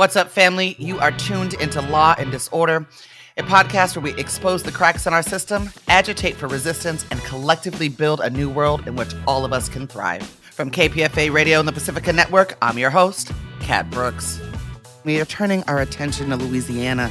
What's up, family? You are tuned into Law and Disorder, a podcast where we expose the cracks in our system, agitate for resistance, and collectively build a new world in which all of us can thrive. From KPFA Radio and the Pacifica Network, I'm your host, Kat Brooks. We are turning our attention to Louisiana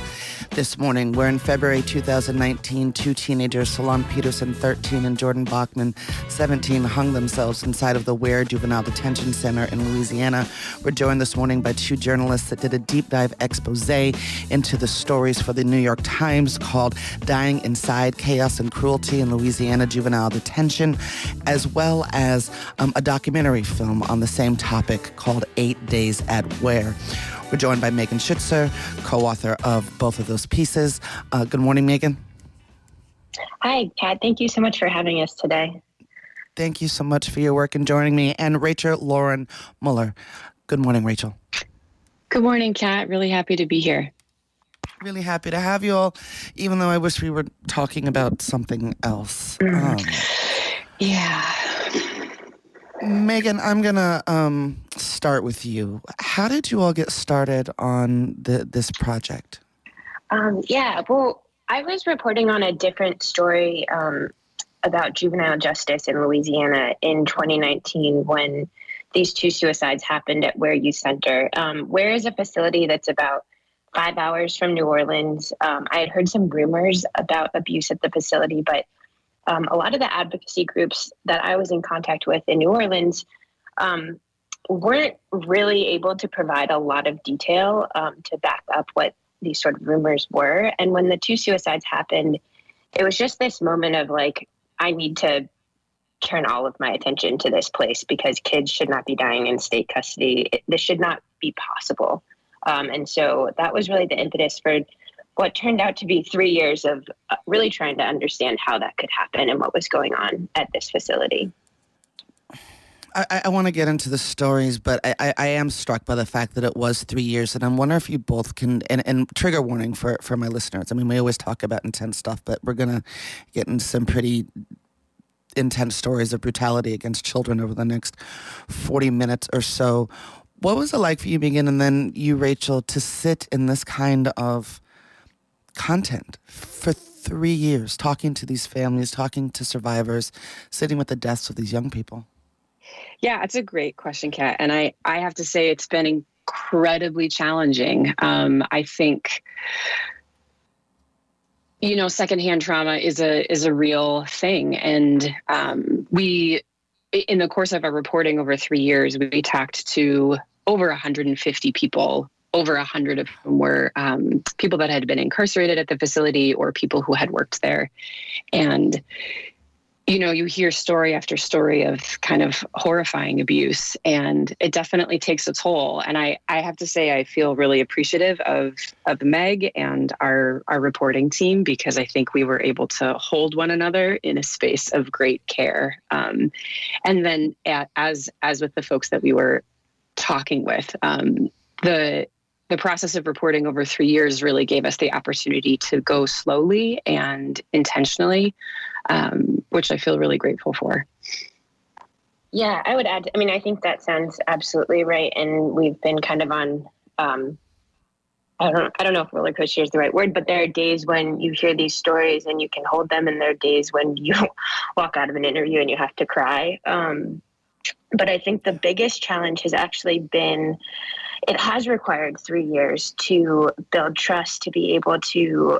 this morning, where in February 2019, two teenagers, Solon Peterson, 13, and Jordan Bachman, 17, hung themselves inside of the Ware Juvenile Detention Center in Louisiana. We're joined this morning by two journalists that did a deep dive expose into the stories for the New York Times called Dying Inside Chaos and Cruelty in Louisiana Juvenile Detention, as well as um, a documentary film on the same topic called Eight Days at Ware. We're joined by Megan Shutzer, co author of both of those pieces. Uh, good morning, Megan. Hi, Kat. Thank you so much for having us today. Thank you so much for your work and joining me. And Rachel Lauren Mueller. Good morning, Rachel. Good morning, Kat. Really happy to be here. Really happy to have you all, even though I wish we were talking about something else. Mm. Um, yeah. Megan, I'm gonna um, start with you. How did you all get started on the, this project? Um, yeah, well, I was reporting on a different story um, about juvenile justice in Louisiana in 2019 when these two suicides happened at Ware Youth Center. Um, a facility that's about five hours from New Orleans. Um, I had heard some rumors about abuse at the facility, but um, a lot of the advocacy groups that I was in contact with in New Orleans um, weren't really able to provide a lot of detail um, to back up what these sort of rumors were. And when the two suicides happened, it was just this moment of like, I need to turn all of my attention to this place because kids should not be dying in state custody. It, this should not be possible. Um, and so that was really the impetus for what turned out to be three years of uh, really trying to understand how that could happen and what was going on at this facility. I, I want to get into the stories, but I, I, I, am struck by the fact that it was three years, and I'm wondering if you both can. And, and trigger warning for for my listeners. I mean, we always talk about intense stuff, but we're gonna get into some pretty intense stories of brutality against children over the next 40 minutes or so. What was it like for you, Megan, and then you, Rachel, to sit in this kind of content for three years, talking to these families, talking to survivors, sitting with the deaths of these young people? Yeah, it's a great question, Kat. And I, I have to say, it's been incredibly challenging. Um, I think you know secondhand trauma is a is a real thing and um, we in the course of our reporting over three years we talked to over 150 people over hundred of whom were um, people that had been incarcerated at the facility or people who had worked there. And, you know, you hear story after story of kind of horrifying abuse, and it definitely takes a toll. And I, I have to say, I feel really appreciative of of Meg and our our reporting team because I think we were able to hold one another in a space of great care. Um, and then, at, as as with the folks that we were talking with, um, the the process of reporting over three years really gave us the opportunity to go slowly and intentionally, um, which I feel really grateful for. Yeah, I would add. I mean, I think that sounds absolutely right, and we've been kind of on. Um, I don't. I don't know if roller coaster is the right word, but there are days when you hear these stories and you can hold them, and there are days when you walk out of an interview and you have to cry. Um, but I think the biggest challenge has actually been it has required three years to build trust to be able to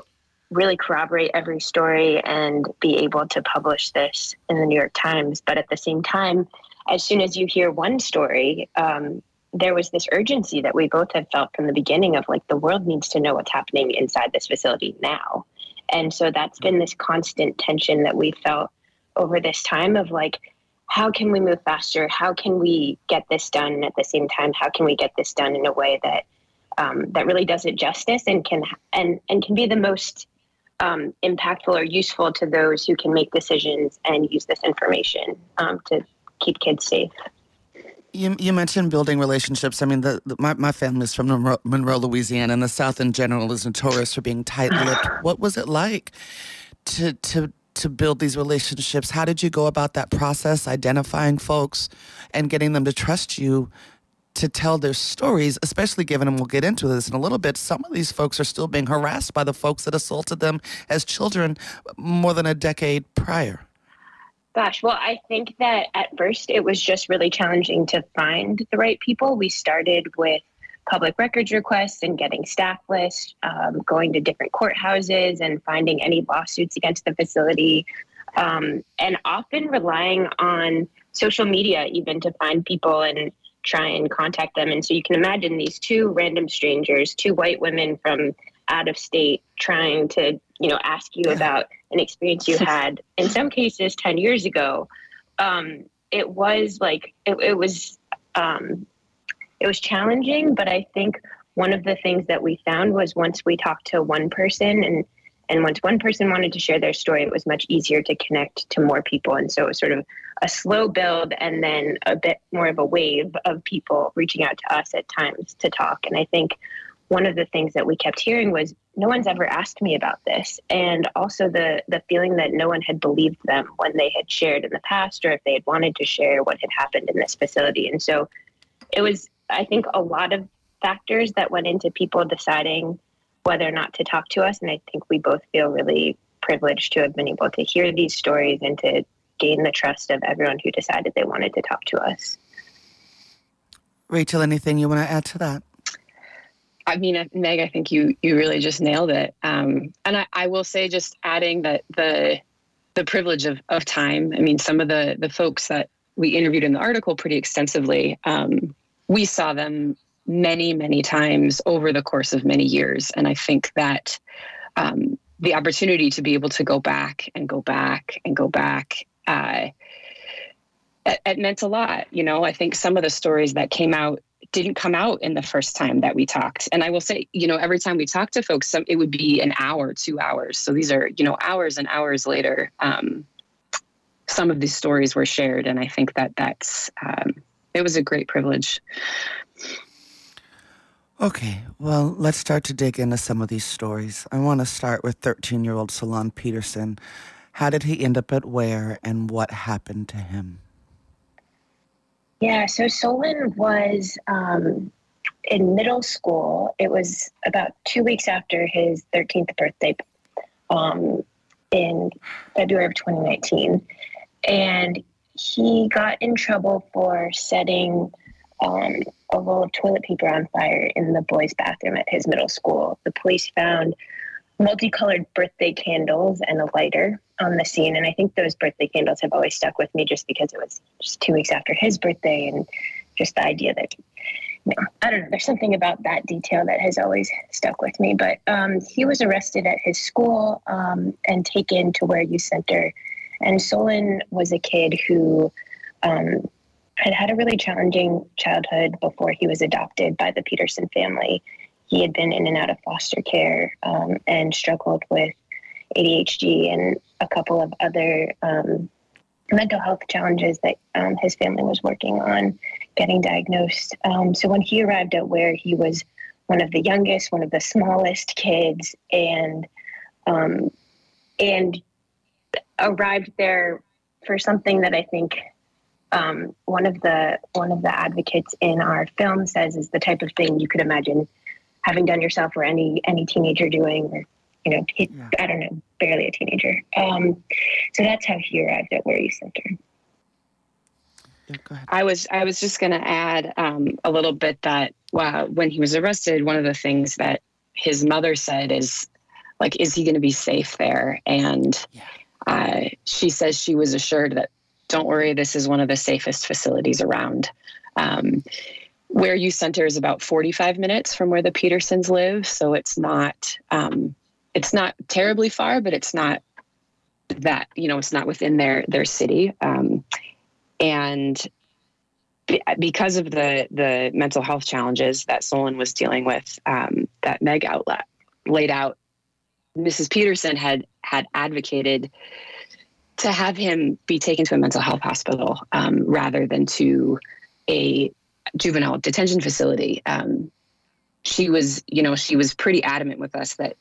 really corroborate every story and be able to publish this in the New York Times. But at the same time, as soon as you hear one story, um, there was this urgency that we both had felt from the beginning of like the world needs to know what's happening inside this facility now. And so that's been this constant tension that we felt over this time of like, how can we move faster? How can we get this done? At the same time, how can we get this done in a way that um, that really does it justice and can and and can be the most um, impactful or useful to those who can make decisions and use this information um, to keep kids safe. You, you mentioned building relationships. I mean, the, the, my, my family's from Monroe, Monroe, Louisiana, and the South in general is notorious for being tight lipped. what was it like to, to to build these relationships? How did you go about that process, identifying folks and getting them to trust you to tell their stories, especially given, and we'll get into this in a little bit, some of these folks are still being harassed by the folks that assaulted them as children more than a decade prior. Gosh, well, I think that at first it was just really challenging to find the right people. We started with public records requests and getting staff lists, um, going to different courthouses and finding any lawsuits against the facility, um, and often relying on social media even to find people and try and contact them. And so you can imagine these two random strangers, two white women from out of state, trying to you know ask you about an experience you had. In some cases, ten years ago, um, it was like it, it was um, it was challenging. But I think one of the things that we found was once we talked to one person and and once one person wanted to share their story, it was much easier to connect to more people. And so it was sort of a slow build and then a bit more of a wave of people reaching out to us at times to talk. And I think one of the things that we kept hearing was no one's ever asked me about this and also the the feeling that no one had believed them when they had shared in the past or if they had wanted to share what had happened in this facility and so it was i think a lot of factors that went into people deciding whether or not to talk to us and i think we both feel really privileged to have been able to hear these stories and to gain the trust of everyone who decided they wanted to talk to us rachel anything you want to add to that I mean, Meg, I think you you really just nailed it. Um, and I, I will say, just adding that the the privilege of, of time. I mean, some of the the folks that we interviewed in the article pretty extensively, um, we saw them many many times over the course of many years, and I think that um, the opportunity to be able to go back and go back and go back. Uh, it, it meant a lot. You know, I think some of the stories that came out didn't come out in the first time that we talked. And I will say, you know, every time we talk to folks, some, it would be an hour, two hours. So these are, you know, hours and hours later. Um, some of these stories were shared, and I think that that's um, it was a great privilege. Okay, well, let's start to dig into some of these stories. I want to start with 13 year old Solon Peterson. How did he end up at Ware, and what happened to him? Yeah, so Solon was um, in middle school. It was about two weeks after his 13th birthday um, in February of 2019. And he got in trouble for setting um, a roll of toilet paper on fire in the boys' bathroom at his middle school. The police found multicolored birthday candles and a lighter on the scene. And I think those birthday candles have always stuck with me just because it was just two weeks after his birthday and just the idea that, you know, I don't know, there's something about that detail that has always stuck with me. But um, he was arrested at his school um, and taken to Ware Youth Center. And Solon was a kid who um, had had a really challenging childhood before he was adopted by the Peterson family he had been in and out of foster care um, and struggled with ADHD and a couple of other um, mental health challenges that um, his family was working on getting diagnosed. Um, so when he arrived at Ware he was one of the youngest, one of the smallest kids, and um, and arrived there for something that I think um, one of the one of the advocates in our film says is the type of thing you could imagine having done yourself or any any teenager doing or you know he, yeah. i don't know barely a teenager um, so that's how he arrived at Ware Youth Center I was I was just going to add um, a little bit that wow, when he was arrested, one of the things that his mother said is like, "Is he going to be safe there?" And yeah. uh, she says she was assured that, "Don't worry, this is one of the safest facilities around." Um, Ware Youth Center is about 45 minutes from where the Petersons live, so it's not um, it's not terribly far, but it's not that you know it's not within their their city, um, and because of the the mental health challenges that Solon was dealing with, um, that Meg outlet laid out, Mrs. Peterson had had advocated to have him be taken to a mental health hospital um, rather than to a juvenile detention facility, um, she was, you know, she was pretty adamant with us that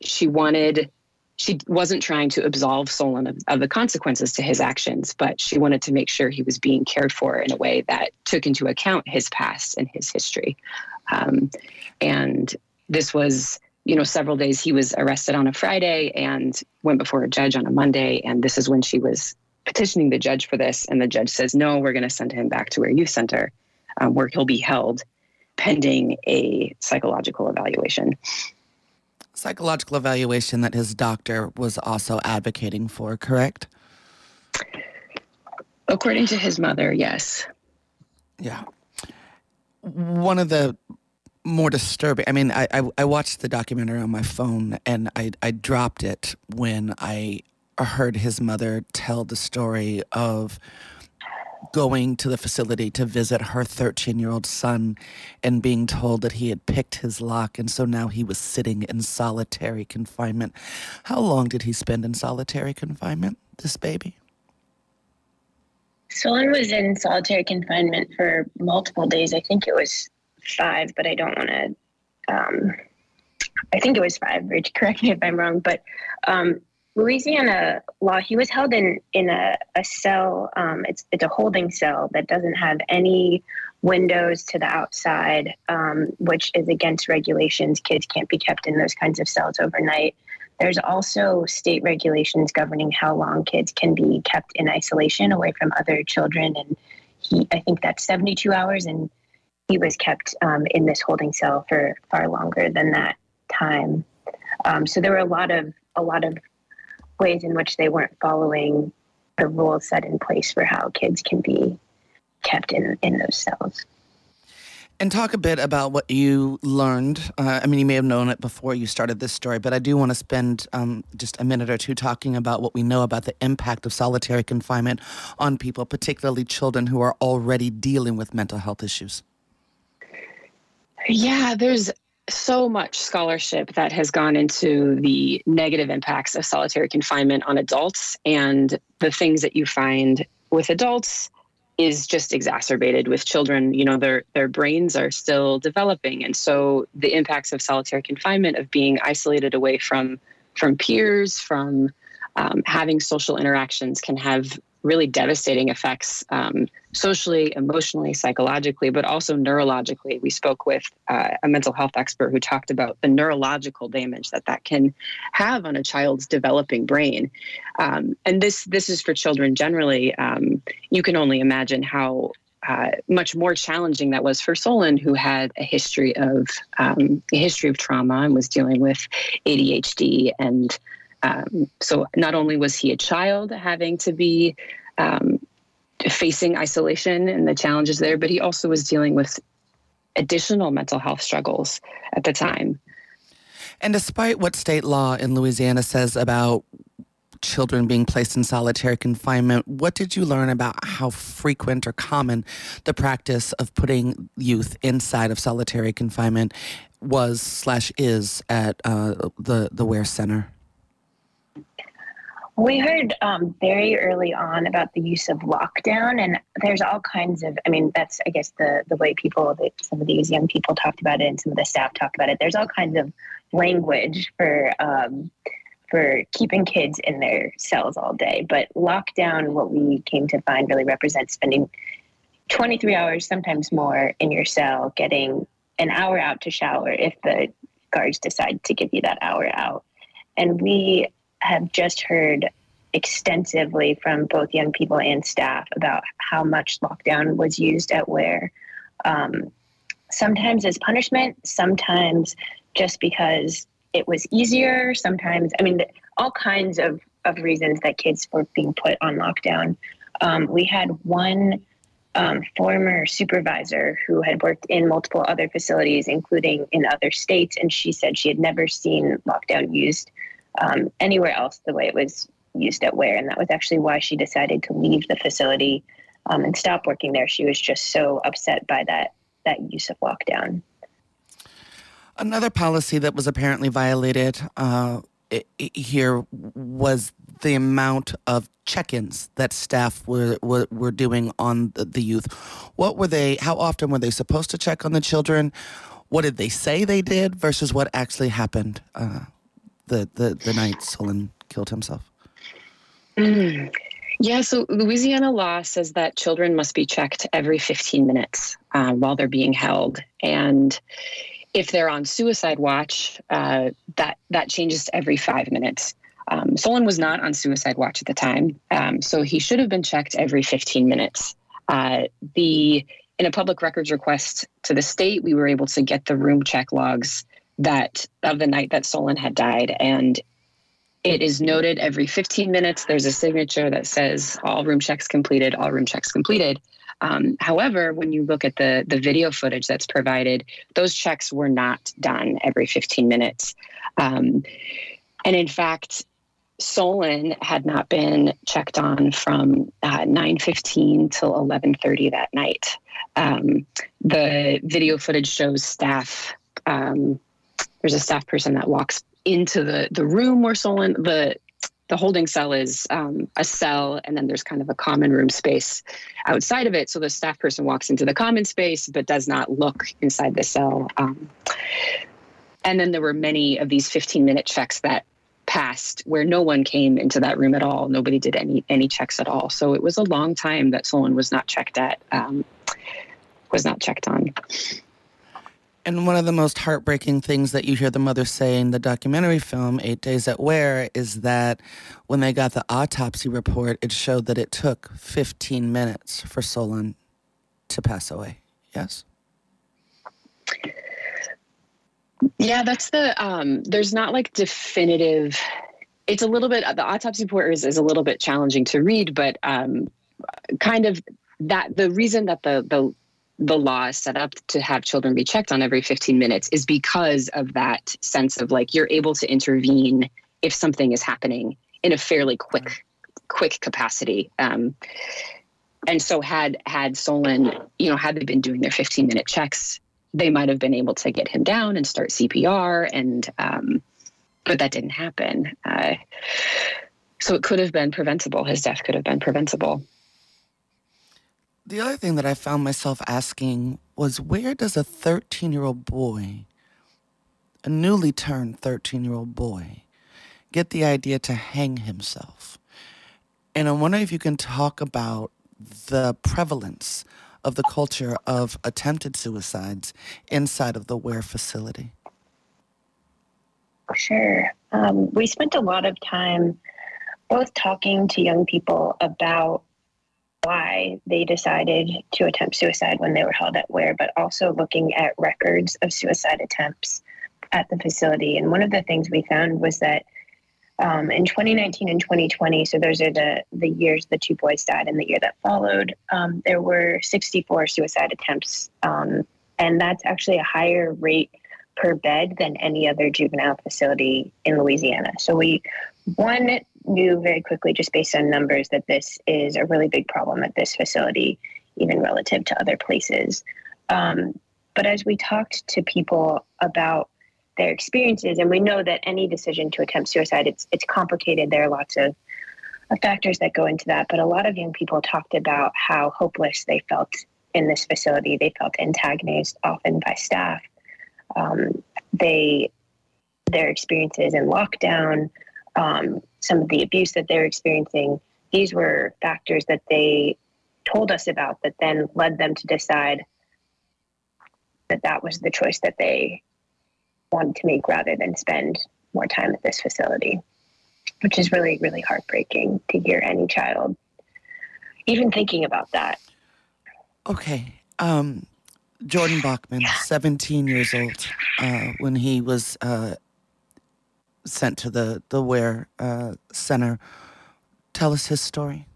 she wanted she wasn't trying to absolve Solon of, of, the consequences to his actions, but she wanted to make sure he was being cared for in a way that took into account his past and his history. Um, and this was, you know, several days. He was arrested on a Friday and went before a judge on a Monday. And this is when she was petitioning the judge for this. And the judge says, no, we're going to send him back to our youth center um, where he'll be held pending a psychological evaluation psychological evaluation that his doctor was also advocating for, correct? According to his mother, yes. Yeah. One of the more disturbing, I mean, I, I, I watched the documentary on my phone and I, I dropped it when I heard his mother tell the story of going to the facility to visit her 13 year old son and being told that he had picked his lock and so now he was sitting in solitary confinement. How long did he spend in solitary confinement, this baby? Solon was in solitary confinement for multiple days. I think it was five, but I don't want to. Um, I think it was five. Rich, correct me if I'm wrong. But um, Louisiana law, he was held in in a, a cell. Um, it's it's a holding cell that doesn't have any windows to the outside, um, which is against regulations. Kids can't be kept in those kinds of cells overnight. There's also state regulations governing how long kids can be kept in isolation away from other children, and he I think that's 72 hours, and he was kept um, in this holding cell for far longer than that time. Um, so there were a lot of a lot of ways in which they weren't following the rules set in place for how kids can be kept in, in those cells. And talk a bit about what you learned. Uh, I mean, you may have known it before you started this story, but I do want to spend um, just a minute or two talking about what we know about the impact of solitary confinement on people, particularly children who are already dealing with mental health issues. Yeah, there's so much scholarship that has gone into the negative impacts of solitary confinement on adults and the things that you find with adults is just exacerbated with children. You know their their brains are still developing and so the impacts of solitary confinement of being isolated away from from peers from um, having social interactions can have really devastating effects um, socially, emotionally, psychologically, but also neurologically. We spoke with uh, a mental health expert who talked about the neurological damage that that can have on a child's developing brain. Um, and this this is for children generally. Um, you can only imagine how uh, much more challenging that was for Solon, who had a history of um, a history of trauma and was dealing with ADHD and um, so not only was he a child having to be um, facing isolation and the challenges there, but he also was dealing with additional mental health struggles at the time. And despite what state law in Louisiana says about children being placed in solitary confinement, what did you learn about how frequent or common the practice of putting youth inside of solitary confinement was slash is at uh, the the Ware Center? We heard um, very early on about the use of lockdown, and there's all kinds of. I mean, that's I guess the the way people, that some of these young people talked about it, and some of the staff talked about it. There's all kinds of language for um, for keeping kids in their cells all day, but lockdown, what we came to find, really represents spending 23 hours, sometimes more, in your cell, getting an hour out to shower if the guards decide to give you that hour out. And we have just heard extensively from both young people and staff about how much lockdown was used at Ware. Um, sometimes as punishment, sometimes just because it was easier, sometimes, I mean, all kinds of, of reasons that kids were being put on lockdown. Um, we had one um, former supervisor who had worked in multiple other facilities, including in other states, and she said she had never seen lockdown used um, anywhere else the way it was used at Ware. And that was actually why she decided to leave the facility um, and stop working there. She was just so upset by that that use of lockdown. Another policy that was apparently violated uh, here was the amount of check-ins that staff were, were, were doing on the, youth. What were they? How often were they supposed to check on the children? What did they say they did versus what actually happened? Uh, the the, the night Solon killed himself? Mm. Yeah, so Louisiana law says that children must be checked every 15 minutes uh, while they're being held, and if they're on suicide watch, uh, that that changes to every five minutes. Um, Solon was not on suicide watch at the time, um, so he should have been checked every 15 minutes. Uh, the in a public records request to the state, we were able to get the room check logs that of the night that Solon had died, and it is noted every 15 minutes. There's a signature that says all room checks completed, all room checks completed. Um, however, when you look at the the video footage that's provided, those checks were not done every 15 minutes, um, and in fact, Solon had not been checked on from uh, 9:15 till 11:30 that night. Um, the video footage shows staff. There's a staff person that walks into the the room where Solon the the holding cell is um, a cell, and then there's kind of a common room space outside of it. So the staff person walks into the common space, but does not look inside the cell. Um, and then there were many of these 15 minute checks that passed where no one came into that room at all. Nobody did any any checks at all. So it was a long time that Solon was not checked at, um, was not checked on. And one of the most heartbreaking things that you hear the mother say in the documentary film, Eight Days at Ware, is that when they got the autopsy report, it showed that it took 15 minutes for Solon to pass away. Yes? Yeah, that's the, um, there's not like definitive, it's a little bit, the autopsy report is, is a little bit challenging to read, but um, kind of that, the reason that the, the, the law is set up to have children be checked on every 15 minutes is because of that sense of like you're able to intervene if something is happening in a fairly quick quick capacity. Um, and so had had solon you know had they been doing their 15 minute checks they might have been able to get him down and start cpr and um, but that didn't happen. Uh, so it could have been preventable. His death could have been preventable the other thing that I found myself asking was where does a 13 year old boy, a newly turned 13 year old boy, get the idea to hang himself? And I'm wondering if you can talk about the prevalence of the culture of attempted suicides inside of the Ware facility. Sure. Um, we spent a lot of time both talking to young people about why they decided to attempt suicide when they were held at Ware, but also looking at records of suicide attempts at the facility. And one of the things we found was that um, in 2019 and 2020, so those are the, the years the two boys died and the year that followed, um, there were 64 suicide attempts. Um, and that's actually a higher rate per bed than any other juvenile facility in Louisiana. So we, one, knew very quickly, just based on numbers, that this is a really big problem at this facility, even relative to other places. Um, but as we talked to people about their experiences, and we know that any decision to attempt suicide, it's it's complicated. There are lots of, factors that go into that. But a lot of young people talked about how hopeless they felt in this facility. They felt antagonized often by staff. Um, they their experiences in lockdown, um, some of the abuse that they're experiencing, these were factors that they told us about that then led them to decide that that was the choice that they wanted to make rather than spend more time at this facility, which is really, really heartbreaking to hear any child even thinking about that. Okay. Um, Jordan Bachman, 17 years old, uh, when he was uh, sent to the the Ware uh, Center. Tell us his story.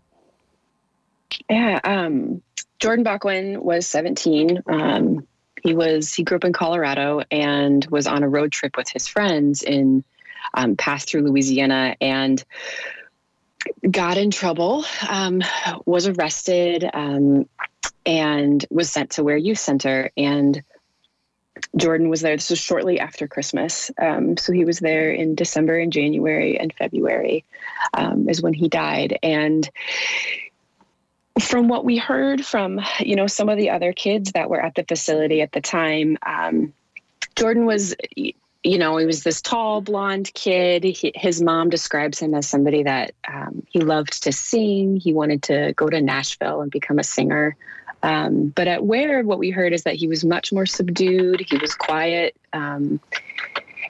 Yeah, um, Jordan Bachman was 17. Um, he was he grew up in Colorado and was on a road trip with his friends in um, passed through Louisiana and got in trouble. Um, was arrested um, and was sent to Ware Youth Center and Jordan was there. This was shortly after Christmas. Um, so he was there in December and January and February um, is when he died. And from what we heard from, you know, some of the other kids that were at the facility at the time, um, Jordan was you know, he was this tall, blonde kid. He, his mom describes him as somebody that um, he loved to sing. He wanted to go to Nashville and become a singer. Um, but at Ware, what we heard is that he was much more subdued. He was quiet. Um,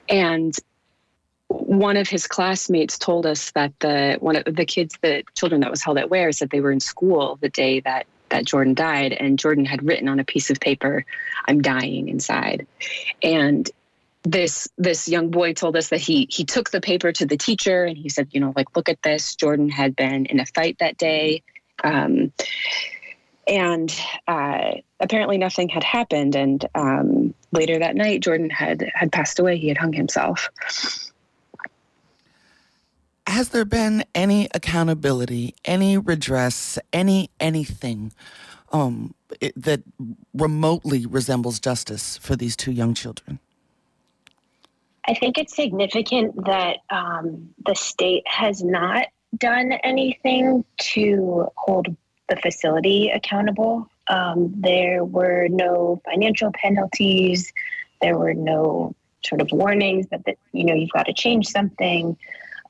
and one of his classmates told us that the one of the kids, the children that was held at Ware, said they were in school the day that that Jordan died, and Jordan had written on a piece of paper, "I'm dying inside," and this this young boy told us that he he took the paper to the teacher and he said, you know, like look at this. Jordan had been in a fight that day. Um, and uh, apparently nothing had happened. And um, later that night, Jordan had had passed away. He had hung himself. Has there been any accountability, any redress, any anything um, it, that remotely resembles justice for these two young children? I think it's significant that um, the state has not done anything to hold the facility accountable. Um, there were no financial penalties. There were no sort of warnings that, that you know you've got to change something.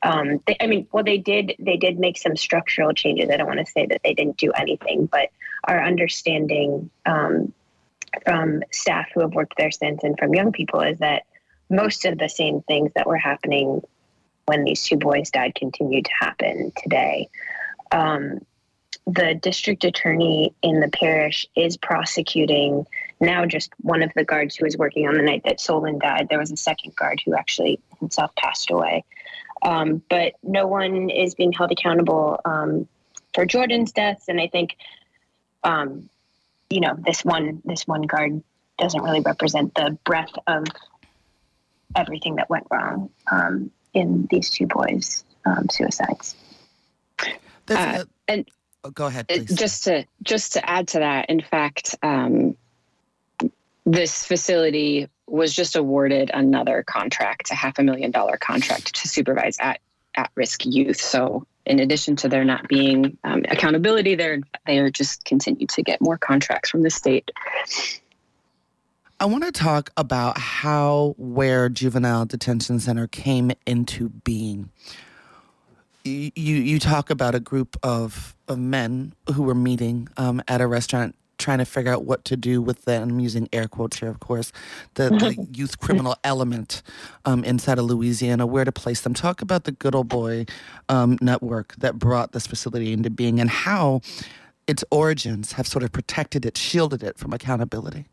Um, they, I mean, well, they did. They did make some structural changes. I don't want to say that they didn't do anything, but our understanding um, from staff who have worked there since and from young people is that most of the same things that were happening when these two boys died continued to happen today. Um, the district attorney in the parish is prosecuting now just one of the guards who was working on the night that Solon died. There was a second guard who actually himself passed away. Um, but no one is being held accountable um, for Jordan's deaths, and I think, um, you know, this one this one guard doesn't really represent the breadth of everything that went wrong um, in these two boys' um, suicides. Uh, and go ahead, please. Just to just to add to that, in fact, um, this facility was just awarded another contract, a half a million dollar contract to supervise at at risk youth. So in addition to there not being um, accountability there, they are just continue to get more contracts from the state. I want to talk about how Ware Juvenile Detention Center came into being. You you talk about a group of, of men who were meeting um, at a restaurant trying to figure out what to do with the, I'm using air quotes here, of course, the, the youth criminal element um, inside of Louisiana, where to place them. Talk about the Good Old Boy um, network that brought this facility into being and how its origins have sort of protected it, shielded it from accountability.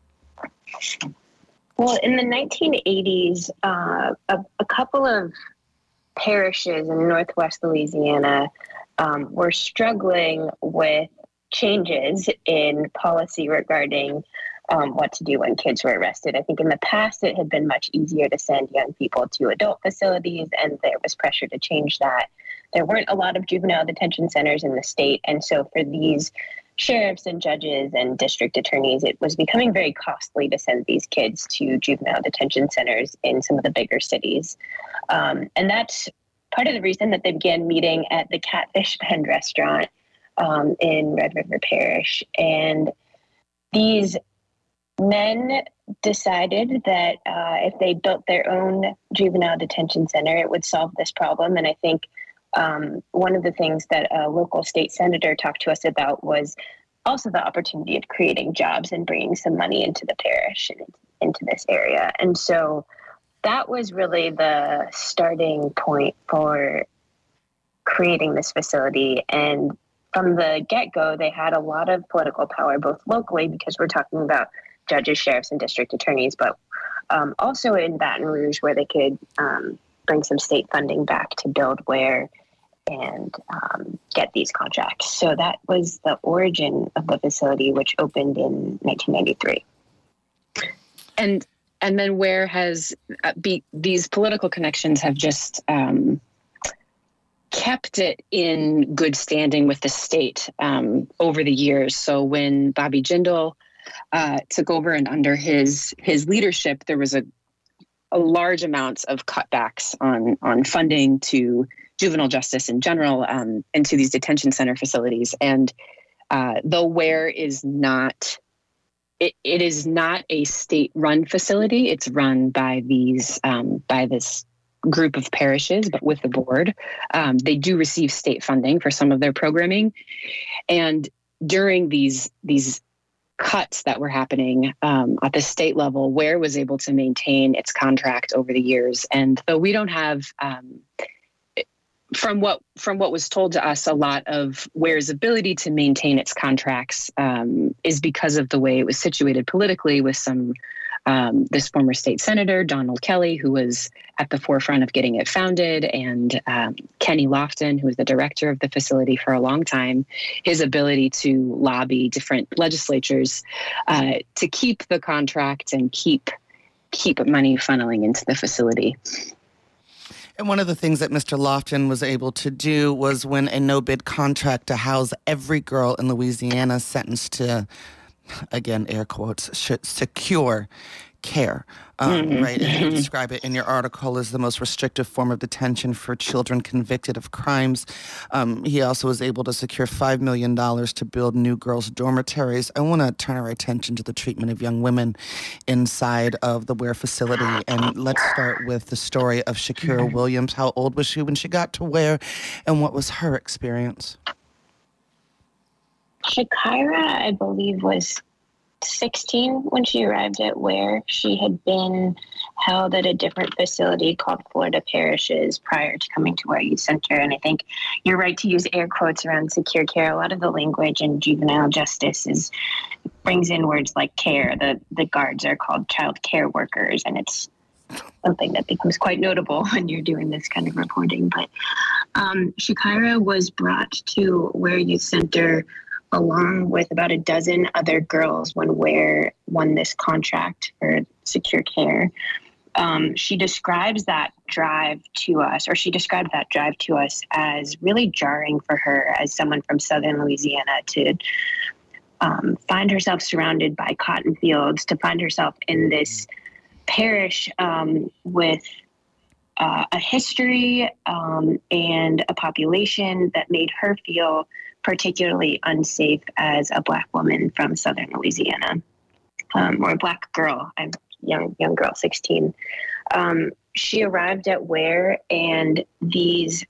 Well, in the 1980s, uh, a, a, couple of parishes in northwest Louisiana um, were struggling with changes in policy regarding um, what to do when kids were arrested. I think in the past it had been much easier to send young people to adult facilities, and there was pressure to change that. There weren't a lot of juvenile detention centers in the state, and so for these sheriffs and judges and district attorneys, it was becoming very costly to send these kids to juvenile detention centers in some of the bigger cities. Um, and that's part of the reason that they began meeting at the Catfish Bend restaurant um, in Red River Parish. And these men decided that uh, if they built their own juvenile detention center, it would solve this problem. And I think um, one of the things that a local state senator talked to us about was also the opportunity of creating jobs and bringing some money into the parish and into this area. And so that was really the starting point for creating this facility. And from the get go, they had a lot of political power, both locally, because we're talking about judges, sheriffs, and district attorneys, but um, also in Baton Rouge, where they could um, bring some state funding back to build Ware and um, get these contracts. So that was the origin of the facility, which opened in 1993. And and then Ware has uh, be, these political connections have just um, kept it in good standing with the state um, over the years. So when Bobby Jindal uh, took over and under his his leadership, there was a a large amounts of cutbacks on on funding to juvenile justice in general um, into these detention center facilities. And uh, though Ware is not it, it is not a state run facility. It's run by these um, by this group of parishes, but with the board. Um, they do receive state funding for some of their programming, and during these these cuts that were happening um, at the state level, Ware was able to maintain its contract over the years. And though we don't have um, from what from what was told to us, a lot of Ware's ability to maintain its contracts um, is because of the way it was situated politically, with some um, this former state senator Donald Kelly, who was at the forefront of getting it founded, and um, Kenny Lofton, who was the director of the facility for a long time. His ability to lobby different legislatures uh, to keep the contract and keep keep money funneling into the facility. And one of the things that Mr. Lofton was able to do was win a no bid contract to house every girl in Louisiana sentenced to, again, air quotes, secure care, um, mm-hmm. right? And you describe it in your article as the most restrictive form of detention for children convicted of crimes. Um, he also was able to secure $5 million to build new girls' dormitories. I want to turn our attention to the treatment of young women inside of the Ware facility. And let's start with the story of Shakira Williams. How old was she when she got to Ware, and what was her experience? Shakira, I believe, was 16 when she arrived at Ware. She had been held at a different facility called Florida Parishes prior to coming to Ware Youth Center. And I think you're right to use air quotes around secure care. A lot of the language in juvenile justice is brings in words like care. The the guards are called child care workers, and it's something that becomes quite notable when you're doing this kind of reporting. But um, Shakira was brought to Ware Youth Center along with about a dozen other girls when Ware won this contract for secure care. Um, she describes that drive to us, or she described that drive to us as really jarring for her as someone from southern Louisiana to um, find herself surrounded by cotton fields, to find herself in this parish um, with uh, a history um, and a population that made her feel particularly unsafe as a black woman from southern Louisiana, um, or a black girl. I'm young young girl, 16. Um, she arrived at Ware, and these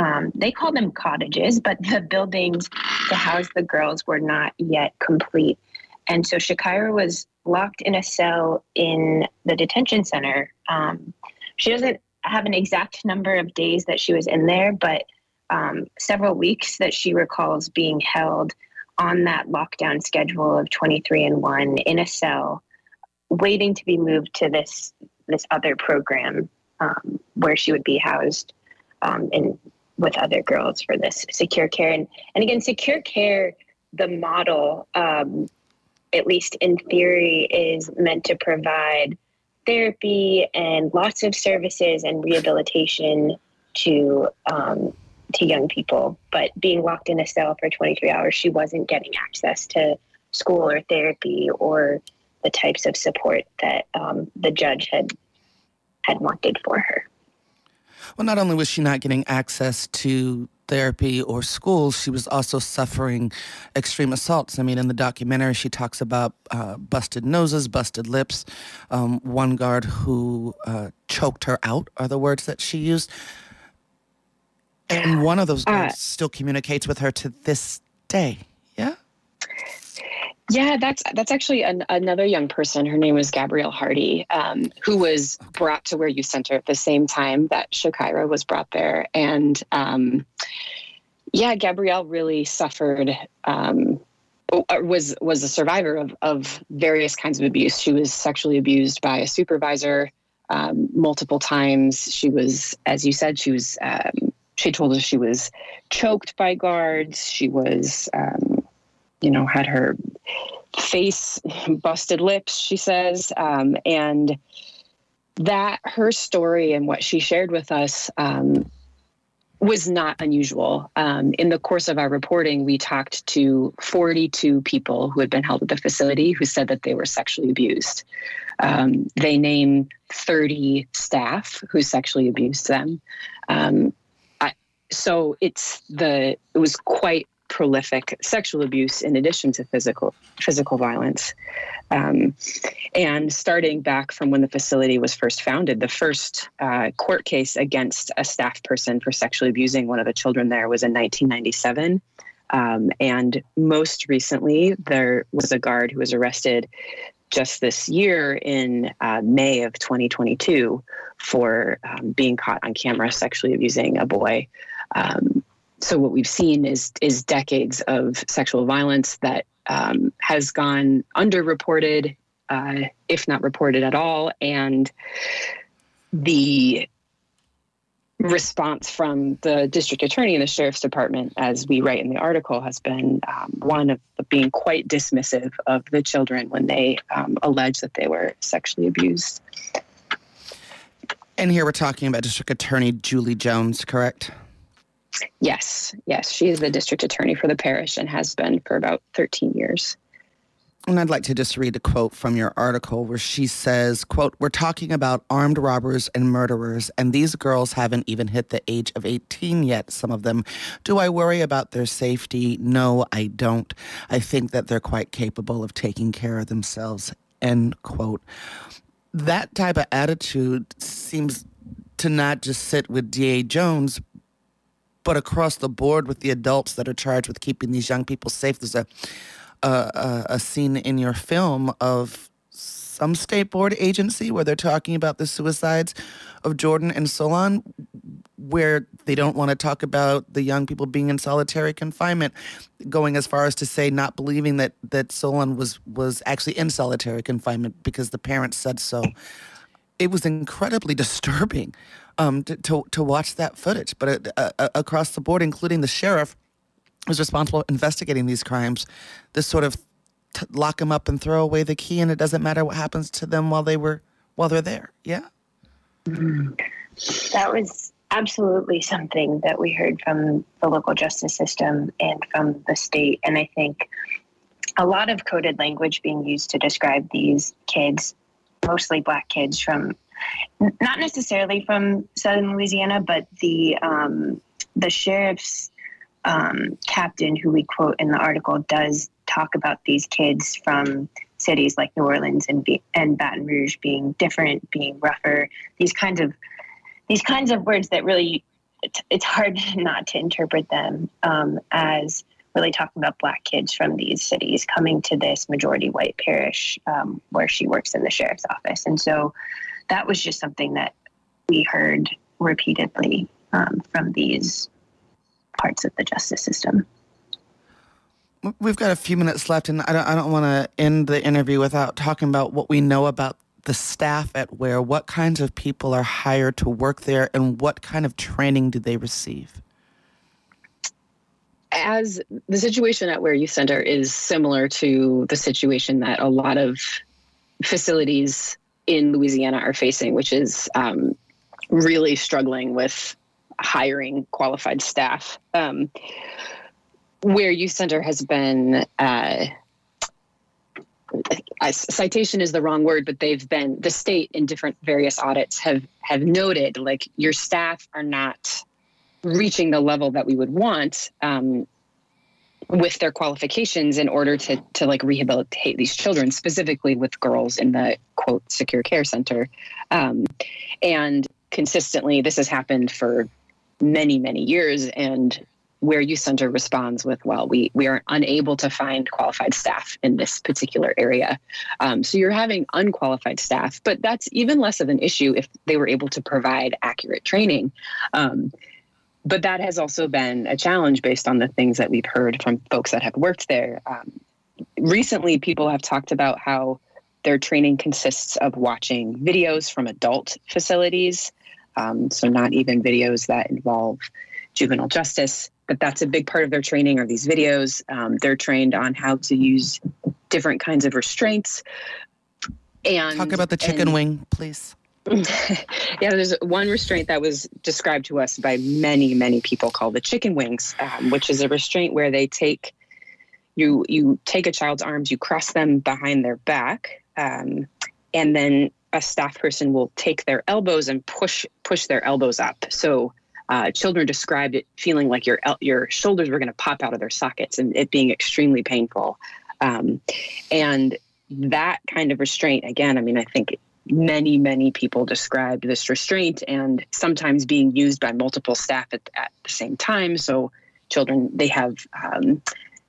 um, they call them cottages, but the buildings to house the girls were not yet complete. And so Shakira was locked in a cell in the detention center. Um, she doesn't have an exact number of days that she was in there, but um, several weeks that she recalls being held on that lockdown schedule of 23 and 1 in a cell waiting to be moved to this this other program um, where she would be housed um, in with other girls for this secure care. And, and again secure care the model um, at least in theory is meant to provide therapy and lots of services and rehabilitation to um, to young people, but being locked in a cell for 23 hours, she wasn't getting access to school or therapy or the types of support that um, the judge had had wanted for her. Well, not only was she not getting access to therapy or school, she was also suffering extreme assaults. I mean, in the documentary, she talks about uh, busted noses, busted lips. Um, one guard who uh, choked her out are the words that she used. And one of those uh, still communicates with her to this day. Yeah. Yeah, that's that's actually an, another young person. Her name was Gabrielle Hardy, um, who was brought to Ware Youth Center at the same time that Shakira was brought there. And um, yeah, Gabrielle really suffered. Um, was was a survivor of, of various kinds of abuse. She was sexually abused by a supervisor um, multiple times. She was, as you said, she was um, she told us she was choked by guards. She was, um, you know, had her face busted lips, she says. Um, and that her story and what she shared with us um, was not unusual. Um, in the course of our reporting, we talked to 42 people who had been held at the facility who said that they were sexually abused. Um, they name 30 staff who sexually abused them. Um, so it's the it was quite prolific sexual abuse in addition to physical physical violence. Um, and starting back from when the facility was first founded, the first uh, court case against a staff person for sexually abusing one of the children there was in 1997. Um, and most recently, there was a guard who was arrested just this year in uh, May of 2022 for um, being caught on camera sexually abusing a boy. Um, so what we've seen is is decades of sexual violence that um, has gone underreported, uh, if not reported at all, and the response from the district attorney and the sheriff's department, as we write in the article, has been um, one of being quite dismissive of the children when they um, allege that they were sexually abused. And here we're talking about District Attorney Julie Jones, correct? Yes, yes. She is the district attorney for the parish and has been for about 13 years. And I'd like to just read a quote from your article where she says, quote, we're talking about armed robbers and murderers, and these girls haven't even hit the age of 18 yet, some of them. Do I worry about their safety? No, I don't. I think that they're quite capable of taking care of themselves, end quote. That type of attitude seems to not just sit with D.A. Jones, but across the board with the adults that are charged with keeping these young people safe. There's a a, a scene in your film of some state board agency where they're talking about the suicides of Jordan and Solon, where they don't want to talk about the young people being in solitary confinement, going as far as to say not believing that that Solon was was actually in solitary confinement because the parents said so. It was incredibly disturbing um, to, to, to watch that footage, but uh, uh, across the board, including the sheriff was responsible investigating these crimes, this sort of t- lock them up and throw away the key, and it doesn't matter what happens to them while they were while they're there. Yeah, that was absolutely something that we heard from the local justice system and from the state, and I think a lot of coded language being used to describe these kids, mostly black kids from not necessarily from southern Louisiana, but the um, the sheriff's um, captain, who we quote in the article, does talk about these kids from cities like New Orleans and, and Baton Rouge being different, being rougher. These kinds of these kinds of words that really it's hard not to interpret them um, as really talking about black kids from these cities coming to this majority white parish um, where she works in the sheriff's office. And so that was just something that we heard repeatedly um, from these parts of the justice system. We've got a few minutes left, and I don't, I don't want to end the interview without talking about what we know about the staff at Ware. What kinds of people are hired to work there, and what kind of training do they receive? As the situation at Ware Youth Center is similar to the situation that a lot of facilities in Louisiana are facing, which is um, really struggling with hiring qualified staff. Um, Ware Youth Center has been uh, citation is the wrong word, but they've been the state in different various audits have have noted like your staff are not reaching the level that we would want um, with their qualifications in order to to like rehabilitate these children, specifically with girls in the quote secure care center, um, and consistently this has happened for many, many years. And Ware Youth Center responds with, well, we, we are unable to find qualified staff in this particular area. Um, so you're having unqualified staff, but that's even less of an issue if they were able to provide accurate training. Um, but that has also been a challenge based on the things that we've heard from folks that have worked there. Um, recently, people have talked about how their training consists of watching videos from adult facilities um, so not even videos that involve juvenile justice, but that's a big part of their training are these videos. Um, they're trained on how to use different kinds of restraints. And talk about the chicken and, wing, please. yeah, there's one restraint that was described to us by many, many people called the chicken wings, um, which is a restraint where they take you you take a child's arms, you cross them behind their back, um, and then a staff person will take their elbows and push push their elbows up. So uh, children described it feeling like your your shoulders were going to pop out of their sockets and it being extremely painful. Um, and that kind of restraint, again, I mean, I think many, many people described this restraint and sometimes being used by multiple staff at, at the same time. So children, they have. Um,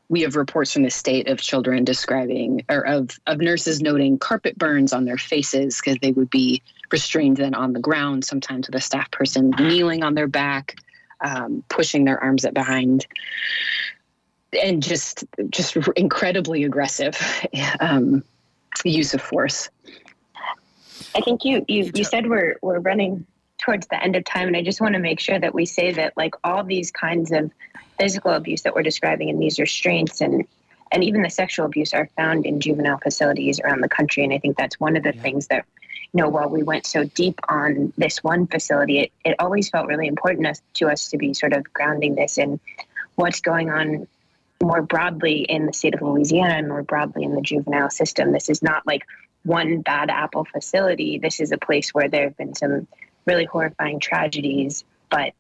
we have reports from the state of children describing or of, of nurses noting carpet burns on their faces because they would be restrained then on the ground, sometimes with a staff person kneeling on their back, um, pushing their arms up behind, and just just incredibly aggressive um, use of force. I think you you you said we're we're running towards the end of time, and I just want to make sure that we say that like all these kinds of physical abuse that we're describing and these restraints and and even the sexual abuse are found in juvenile facilities around the country, and I think that's one of the yeah. things that you know, while we went so deep on this one facility, it, it always felt really important us, to us to be sort of grounding this in what's going on more broadly in the state of Louisiana and more broadly in the juvenile system. This is not like one bad apple facility. This is a place where there have been some really horrifying tragedies, but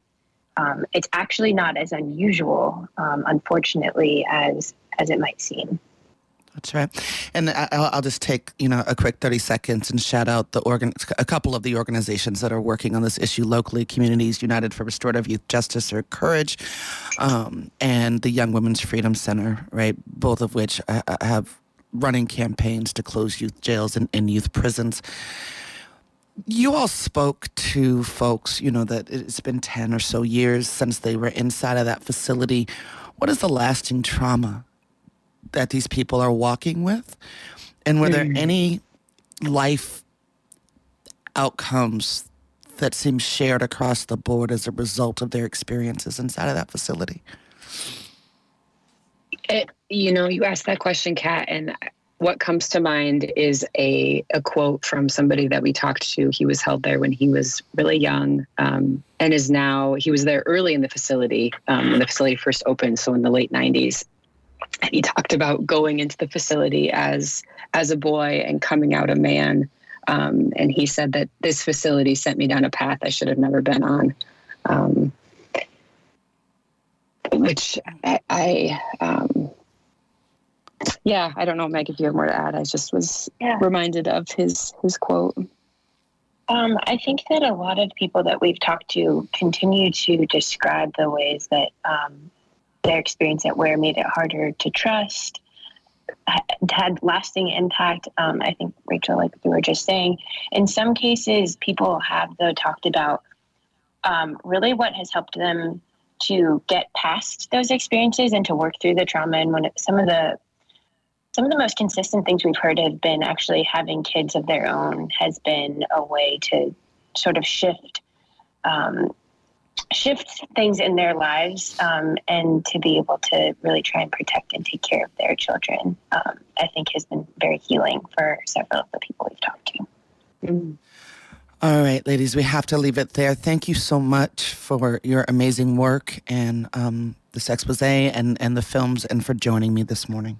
um, it's actually not as unusual, um, unfortunately, as as it might seem. That's right. And I'll, just take, you know, a quick 30 seconds and shout out the organ, a couple of the organizations that are working on this issue locally, Communities United for Restorative Youth Justice or Courage, um, and the Young Women's Freedom Center, right? Both of which uh, uh, have running campaigns to close youth jails and, and youth prisons. You all spoke to folks, you know, that it's been 10 or so years since they were inside of that facility. What is the lasting trauma that these people are walking with? And were there mm. any life outcomes that seem shared across the board as a result of their experiences inside of that facility? It, you know, you asked that question, Kat, and what comes to mind is a, a quote from somebody that we talked to. He was held there when he was really young um, and is now, he was there early in the facility um, when the facility first opened, so in the late 90s and he talked about going into the facility as as a boy and coming out a man. Um, and he said that this facility sent me down a path I should have never been on. Um, which I, I um, yeah, I don't know, Meg, if you have more to add. I just was yeah. reminded of his his quote. Um, I think that a lot of people that we've talked to continue to describe the ways that um, their experience at Ware made it harder to trust, had lasting impact. Um, I think, Rachel, like you were just saying, in some cases, people have, though, talked about um, really what has helped them to get past those experiences and to work through the trauma. And when it, some of the some of the most consistent things we've heard have been actually having kids of their own has been a way to sort of shift um, shift things in their lives um, and to be able to really try and protect and take care of their children, um, I think has been very healing for several of the people we've talked to. Mm. All right, ladies, we have to leave it there. Thank you so much for your amazing work and um, this expose and, and the films and for joining me this morning.